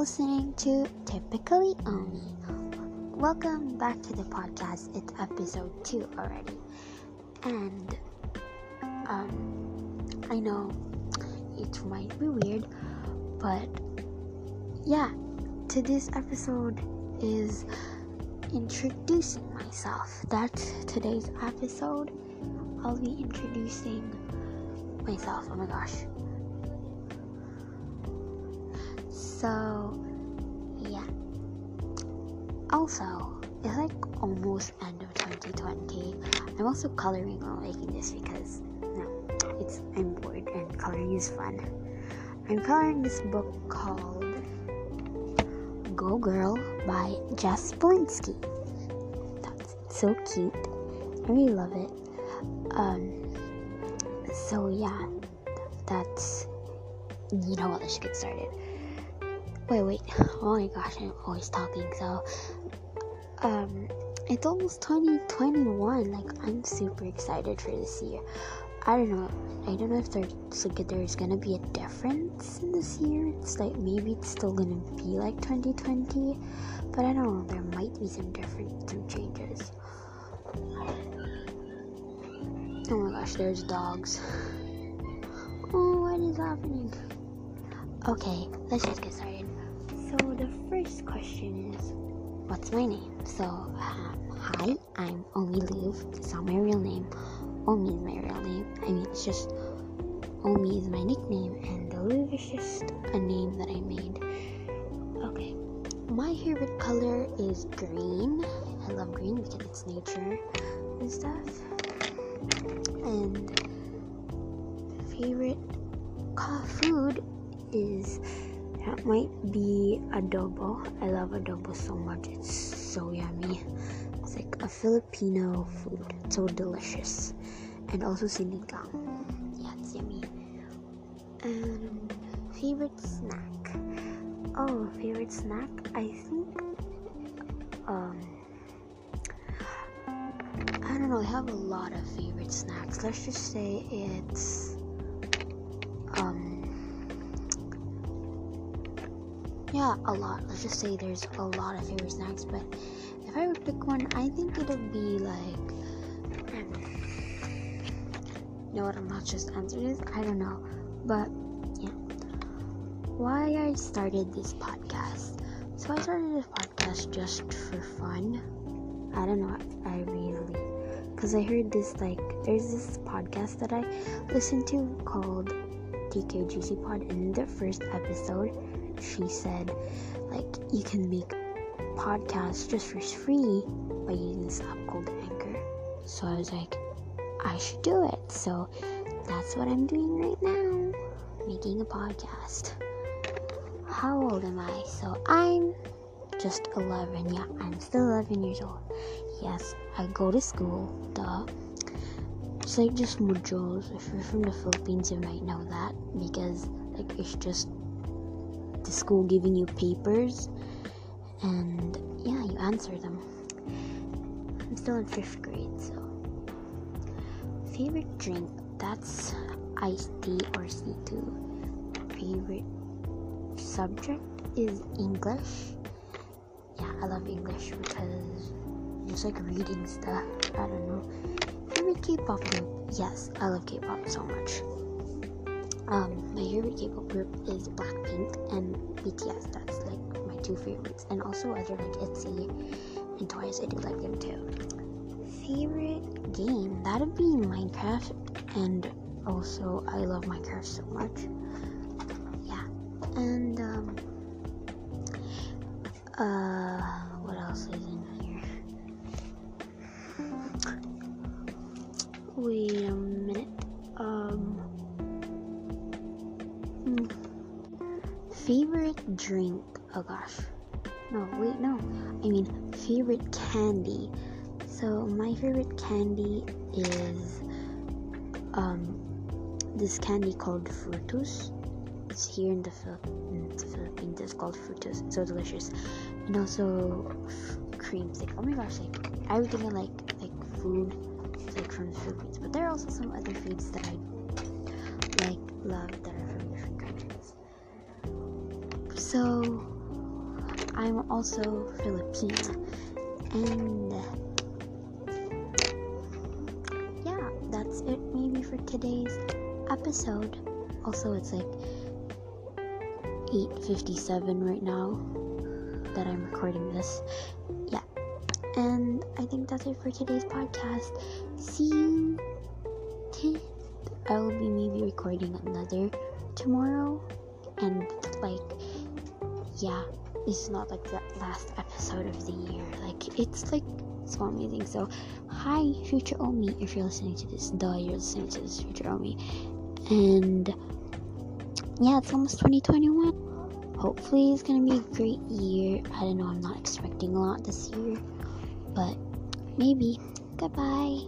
listening to Typically Only. Welcome back to the podcast. It's episode two already. And um I know it might be weird, but yeah, today's episode is introducing myself. That's today's episode. I'll be introducing myself. Oh my gosh. So, yeah. Also, it's like almost end of 2020. I'm also coloring while making this because no, it's I'm bored and coloring is fun. I'm coloring this book called Go Girl by Jess Blinsky. That's so cute. I really love it. Um, so yeah, that's you know what. Let's get started. Wait, wait. Oh my gosh, I'm always talking. So, um, it's almost 2021. Like, I'm super excited for this year. I don't know. I don't know if there's like there's gonna be a difference in this year. It's like maybe it's still gonna be like 2020, but I don't know. There might be some different some changes. Oh my gosh, there's dogs. Oh, what is happening? Okay, let's just get started. The first question is, what's my name? So, um, hi, I'm Omi Liv. It's not my real name. Omi is my real name. I mean, it's just Omi is my nickname, and Liv is just a name that I made. Okay, my favorite color is green. I love green because it's nature and stuff. And favorite food is that might be adobo. I love adobo so much. It's so yummy. It's like a Filipino food. It's so delicious. And also sinigang. Yeah, it's yummy. And favorite snack. Oh, favorite snack? I think um I don't know, I have a lot of favorite snacks. Let's just say it's yeah, a lot. Let's just say there's a lot of favorite snacks, but if I would pick one, I think it would be like. You know what? I'm not just answering this. I don't know, but yeah. Why I started this podcast? So I started this podcast just for fun. I don't know. I really, because I heard this like there's this podcast that I listened to called TKGC Pod, in the first episode she said like you can make podcasts just for free by using this app called Anchor. So I was like, I should do it. So that's what I'm doing right now, making a podcast. How old am I? So I'm just 11. Yeah, I'm still 11 years old. Yes, I go to school. Duh. It's like just modules. If you're from the Philippines, you might know that because like it's just the school giving you papers and yeah, you answer them. I'm still in fifth grade, so favorite drink that's iced tea or C2. Favorite subject is English. Yeah, I love English because just like reading stuff. I don't know. Favorite K-pop group? Yes, I love K-pop so much. Um, my favorite K-pop group is Blackpink and BTS. That's like my two favorites, and also other like ITZY and Twice. I do like them too. Favorite game? That'd be Minecraft, and also I love Minecraft so much. Yeah, and um, uh, what else is in Wait a minute. Um. Hmm. Favorite drink? Oh gosh. No, wait, no. I mean, favorite candy. So, my favorite candy is um this candy called Frutos. It's here in the, Phil- in the Philippines. It's called Frutos. It's so delicious. And also creamsicle. Oh my gosh, like everything I like, like food, like from the Philippines. But there are also some other foods that I like, love that are from different countries. So I'm also Filipina. And yeah, that's it maybe for today's episode. Also, it's like 8:57 right now that I'm recording this. Yeah. And I think that's it for today's podcast. See you. I will be maybe recording another tomorrow. And like, yeah, is not like the last episode of the year. Like, it's like so amazing. So, hi, future Omi, if you're listening to this, duh, you're listening to this, future Omi. And yeah, it's almost 2021 hopefully it's gonna be a great year. I don't know, I'm not expecting a lot this year, but maybe. Goodbye.